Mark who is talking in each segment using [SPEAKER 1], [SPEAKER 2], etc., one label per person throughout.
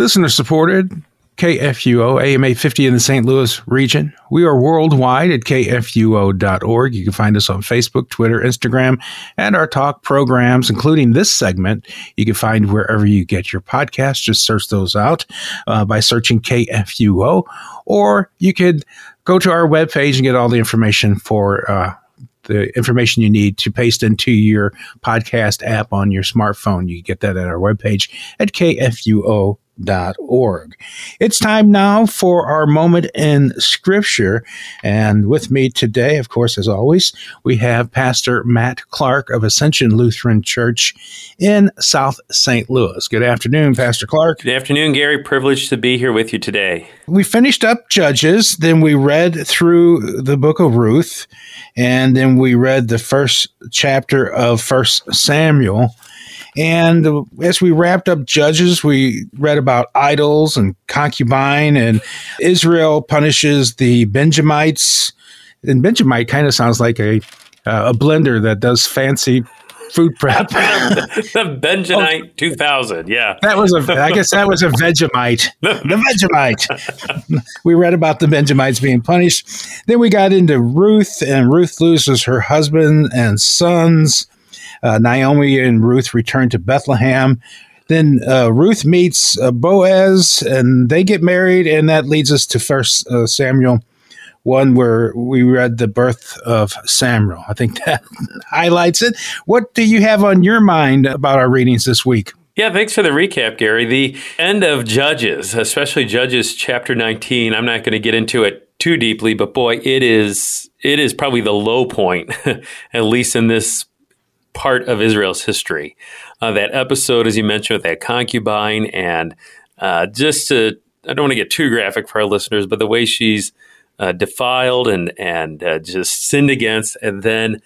[SPEAKER 1] Listener supported KFUO, AM 850 in the St. Louis region. We are worldwide at kfuo.org. You can find us on Facebook, Twitter, Instagram, and our talk programs, including this segment. You can find wherever you get your podcasts. Just search those out uh, by searching KFUO, or you could go to our webpage and get all the information for uh, the information you need to paste into your podcast app on your smartphone. You can get that at our webpage at kfuo.org org. It's time now for our moment in Scripture. And with me today, of course, as always, we have Pastor Matt Clark of Ascension Lutheran Church in South St. Louis. Good afternoon, Pastor Clark.
[SPEAKER 2] Good afternoon, Gary. Privileged to be here with you today.
[SPEAKER 1] We finished up Judges, then we read through the book of Ruth, and then we read the first chapter of First Samuel. And as we wrapped up Judges, we read about idols and concubine, and Israel punishes the Benjamites. And Benjamite kind of sounds like a uh, a blender that does fancy food prep.
[SPEAKER 2] the Benjamite oh, 2000, yeah.
[SPEAKER 1] That was a, I guess that was a Vegemite. the Vegemite. we read about the Benjamites being punished. Then we got into Ruth, and Ruth loses her husband and sons. Uh, Naomi and Ruth return to Bethlehem. Then uh, Ruth meets uh, Boaz, and they get married, and that leads us to First uh, Samuel one where we read the birth of Samuel. I think that highlights it. What do you have on your mind about our readings this week?
[SPEAKER 2] Yeah, thanks for the recap, Gary. The end of Judges, especially Judges chapter 19, I'm not going to get into it too deeply, but boy, it is it is probably the low point, at least in this part of Israel's history. Uh, that episode, as you mentioned, with that concubine, and uh, just to, I don't want to get too graphic for our listeners, but the way she's uh, defiled and and uh, just sinned against, and then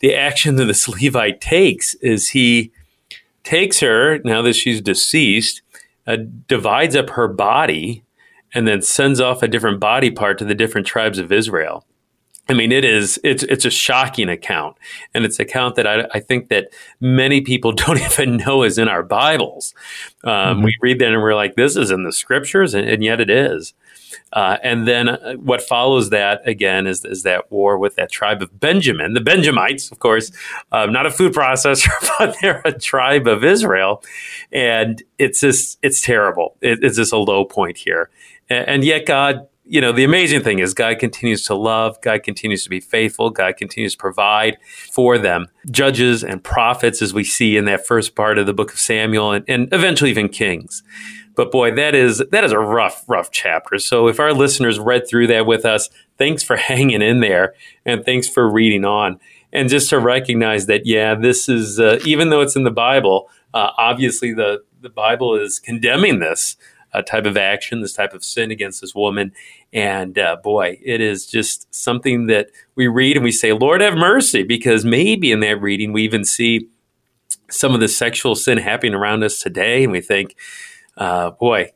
[SPEAKER 2] the action that this Levite takes is he takes her now that she's deceased, uh, divides up her body, and then sends off a different body part to the different tribes of Israel. I mean, it is it's it's a shocking account, and it's an account that I, I think that many people don't even know is in our Bibles. Um, mm-hmm. We read that and we're like, "This is in the Scriptures," and, and yet it is. Uh, and then uh, what follows that again is, is that war with that tribe of Benjamin, the Benjamites, of course, uh, not a food processor, but they're a tribe of Israel, and it's just it's terrible. It, it's just a low point here, and, and yet God you know, the amazing thing is God continues to love, God continues to be faithful, God continues to provide for them. Judges and prophets, as we see in that first part of the book of Samuel and, and eventually even Kings. But boy, that is that is a rough, rough chapter. So if our listeners read through that with us, thanks for hanging in there and thanks for reading on. And just to recognize that, yeah, this is uh, even though it's in the Bible, uh, obviously the the Bible is condemning this uh, type of action, this type of sin against this woman. And uh, boy, it is just something that we read and we say, Lord, have mercy, because maybe in that reading we even see some of the sexual sin happening around us today. And we think, uh, boy,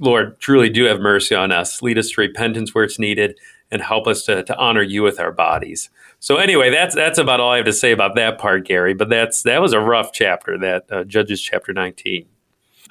[SPEAKER 2] Lord, truly do have mercy on us. Lead us to repentance where it's needed and help us to, to honor you with our bodies. So anyway, that's that's about all I have to say about that part, Gary. But that's that was a rough chapter, that uh, Judges chapter 19.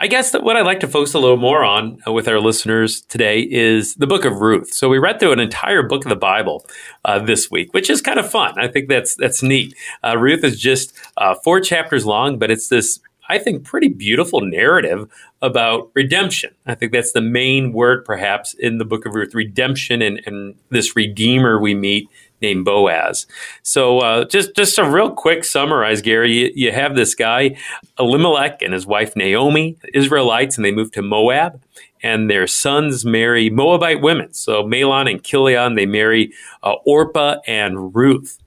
[SPEAKER 2] I guess that what I'd like to focus a little more on uh, with our listeners today is the book of Ruth. So we read through an entire book of the Bible uh, this week, which is kind of fun. I think that's that's neat. Uh, Ruth is just uh, four chapters long, but it's this I think pretty beautiful narrative about redemption. I think that's the main word, perhaps, in the book of Ruth: redemption and, and this redeemer we meet named Boaz. So uh, just just a real quick summarize, Gary. You, you, have this guy Elimelech and his wife Naomi, Israelites, and they move to Moab. And their sons marry Moabite women. So Mahlon and Chilion, they marry uh, Orpah and Ruth.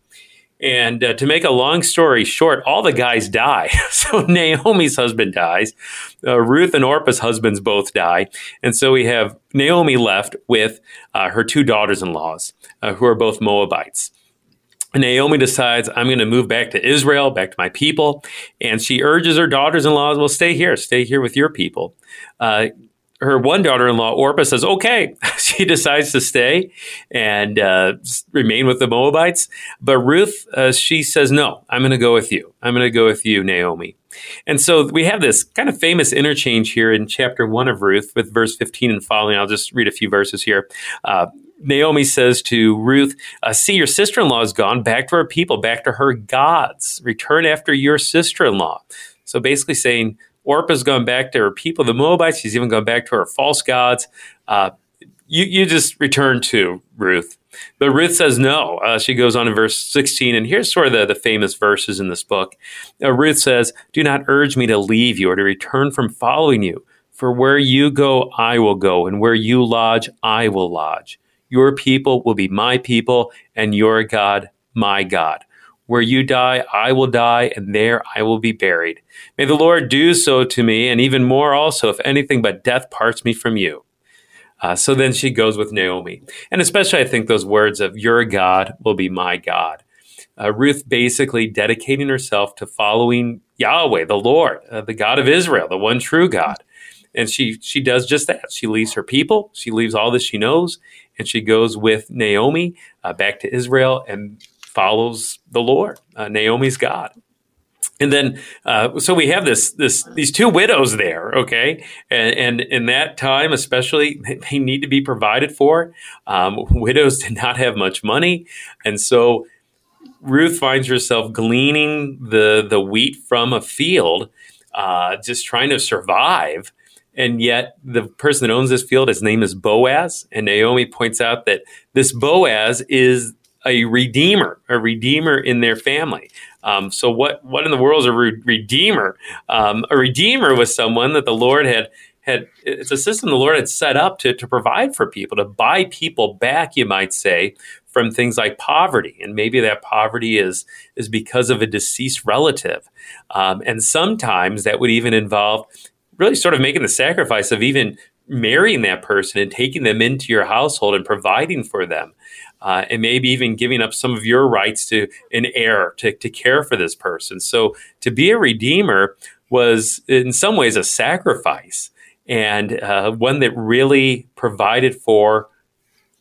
[SPEAKER 2] And uh, to make a long story short, all the guys die. so Naomi's husband dies. Uh, Ruth and Orpah's husbands both die. And so we have Naomi left with uh, her two daughters in laws, uh, who are both Moabites. Naomi decides, I'm going to move back to Israel, back to my people. And she urges her daughters in laws, well, stay here, stay here with your people. Uh, her one daughter-in-law Orpah says, "Okay." she decides to stay and uh, remain with the Moabites. But Ruth, uh, she says, "No, I'm going to go with you. I'm going to go with you, Naomi." And so we have this kind of famous interchange here in chapter one of Ruth with verse 15 and following. I'll just read a few verses here. Uh, Naomi says to Ruth, uh, See, your sister in law is gone back to her people, back to her gods. Return after your sister in law. So basically saying, Orpah's gone back to her people, the Moabites. She's even gone back to her false gods. Uh, you, you just return to Ruth. But Ruth says no. Uh, she goes on in verse 16, and here's sort of the, the famous verses in this book. Uh, Ruth says, Do not urge me to leave you or to return from following you. For where you go, I will go, and where you lodge, I will lodge. Your people will be my people, and your God, my God. Where you die, I will die, and there I will be buried. May the Lord do so to me, and even more also, if anything but death parts me from you. Uh, so then she goes with Naomi. And especially, I think those words of, Your God will be my God. Uh, Ruth basically dedicating herself to following Yahweh, the Lord, uh, the God of Israel, the one true God. And she, she does just that. She leaves her people, she leaves all that she knows, and she goes with Naomi uh, back to Israel and follows the Lord, uh, Naomi's God. And then, uh, so we have this, this, these two widows there, okay, and, and in that time, especially, they need to be provided for. Um, widows did not have much money, and so Ruth finds herself gleaning the the wheat from a field, uh, just trying to survive. And yet, the person that owns this field, his name is Boaz. And Naomi points out that this Boaz is a redeemer, a redeemer in their family. Um, so, what what in the world is a re- redeemer? Um, a redeemer was someone that the Lord had had. It's a system the Lord had set up to to provide for people, to buy people back, you might say, from things like poverty, and maybe that poverty is is because of a deceased relative, um, and sometimes that would even involve really sort of making the sacrifice of even marrying that person and taking them into your household and providing for them. Uh, and maybe even giving up some of your rights to an heir to, to care for this person. So to be a redeemer was in some ways a sacrifice and uh, one that really provided for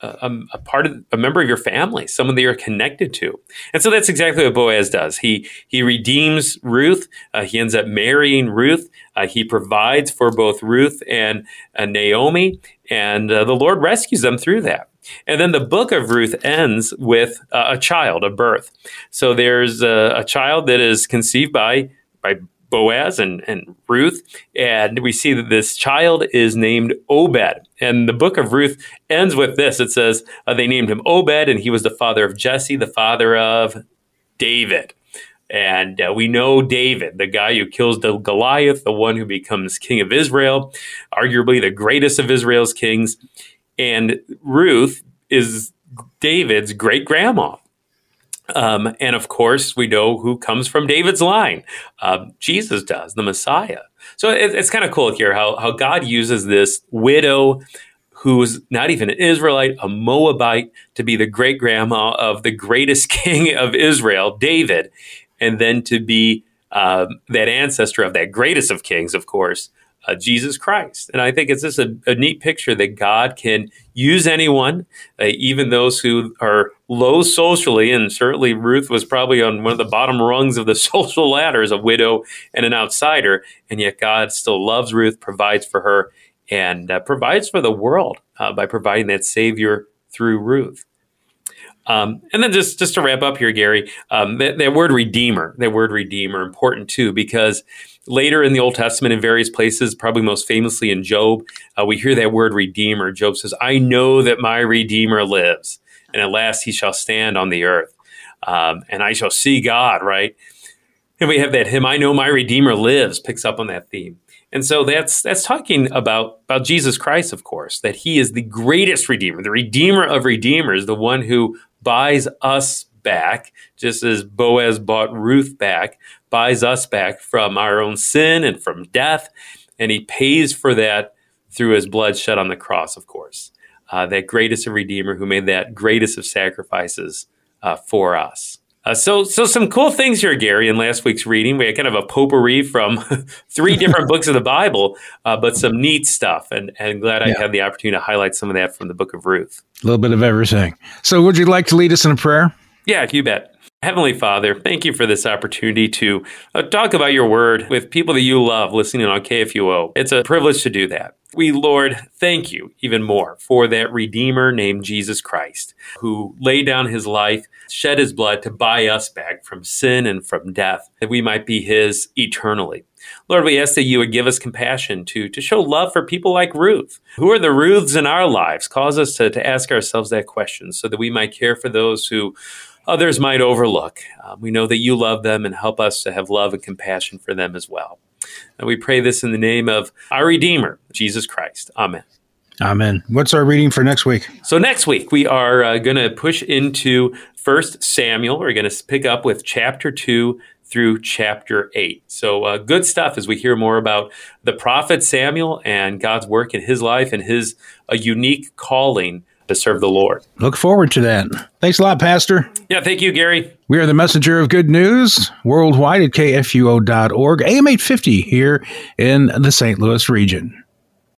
[SPEAKER 2] a, a, part of a member of your family, someone that you're connected to. And so that's exactly what Boaz does. He he redeems Ruth. Uh, he ends up marrying Ruth. Uh, he provides for both Ruth and uh, Naomi, and uh, the Lord rescues them through that. And then the book of Ruth ends with uh, a child, a birth. So there's a, a child that is conceived by by Boaz and, and Ruth. And we see that this child is named Obed. And the book of Ruth ends with this it says, uh, They named him Obed, and he was the father of Jesse, the father of David. And uh, we know David, the guy who kills the Goliath, the one who becomes king of Israel, arguably the greatest of Israel's kings. And Ruth is David's great grandma. Um, and of course, we know who comes from David's line. Uh, Jesus does, the Messiah. So it, it's kind of cool here how, how God uses this widow who's not even an Israelite, a Moabite, to be the great grandma of the greatest king of Israel, David, and then to be um, that ancestor of that greatest of kings, of course, uh, Jesus Christ. And I think it's just a, a, neat picture that God can use anyone, uh, even those who are low socially. And certainly Ruth was probably on one of the bottom rungs of the social ladder as a widow and an outsider. And yet God still loves Ruth, provides for her, and uh, provides for the world uh, by providing that Savior through Ruth. Um, and then just just to wrap up here, Gary, um, that, that word redeemer, that word redeemer, important too, because Later in the Old Testament, in various places, probably most famously in Job, uh, we hear that word redeemer. Job says, I know that my redeemer lives, and at last he shall stand on the earth, um, and I shall see God, right? And we have that hymn, I know my redeemer lives, picks up on that theme. And so that's that's talking about about Jesus Christ, of course, that he is the greatest redeemer, the redeemer of redeemers, the one who buys us back, just as Boaz bought Ruth back, buys us back from our own sin and from death. And he pays for that through his blood shed on the cross, of course. Uh, that greatest of Redeemer who made that greatest of sacrifices uh, for us. Uh, so, so some cool things here, Gary. In last week's reading, we had kind of a potpourri from three different books of the Bible, uh, but some neat stuff. And, and glad yeah. I had the opportunity to highlight some of that from the Book of Ruth.
[SPEAKER 1] A little bit of everything. So, would you like to lead us in a prayer?
[SPEAKER 2] Yeah, you bet. Heavenly Father, thank you for this opportunity to uh, talk about your word with people that you love listening on KFUO. It's a privilege to do that. We, Lord, thank you even more for that Redeemer named Jesus Christ, who laid down his life, shed his blood to buy us back from sin and from death, that we might be his eternally. Lord, we ask that you would give us compassion to, to show love for people like Ruth. Who are the Ruths in our lives? Cause us to, to ask ourselves that question so that we might care for those who others might overlook. Um, we know that you love them and help us to have love and compassion for them as well. And we pray this in the name of our Redeemer, Jesus Christ. Amen.
[SPEAKER 1] Amen. What's our reading for next week?
[SPEAKER 2] So next week we are uh, going to push into First Samuel. We're going to pick up with chapter two through chapter eight. So uh, good stuff as we hear more about the prophet Samuel and God's work in his life and his a unique calling to serve the Lord.
[SPEAKER 1] Look forward to that. Thanks a lot, Pastor.
[SPEAKER 2] Yeah, thank you, Gary.
[SPEAKER 1] We are the messenger of good news worldwide at kfuo.org, AM 850 here in the St. Louis region.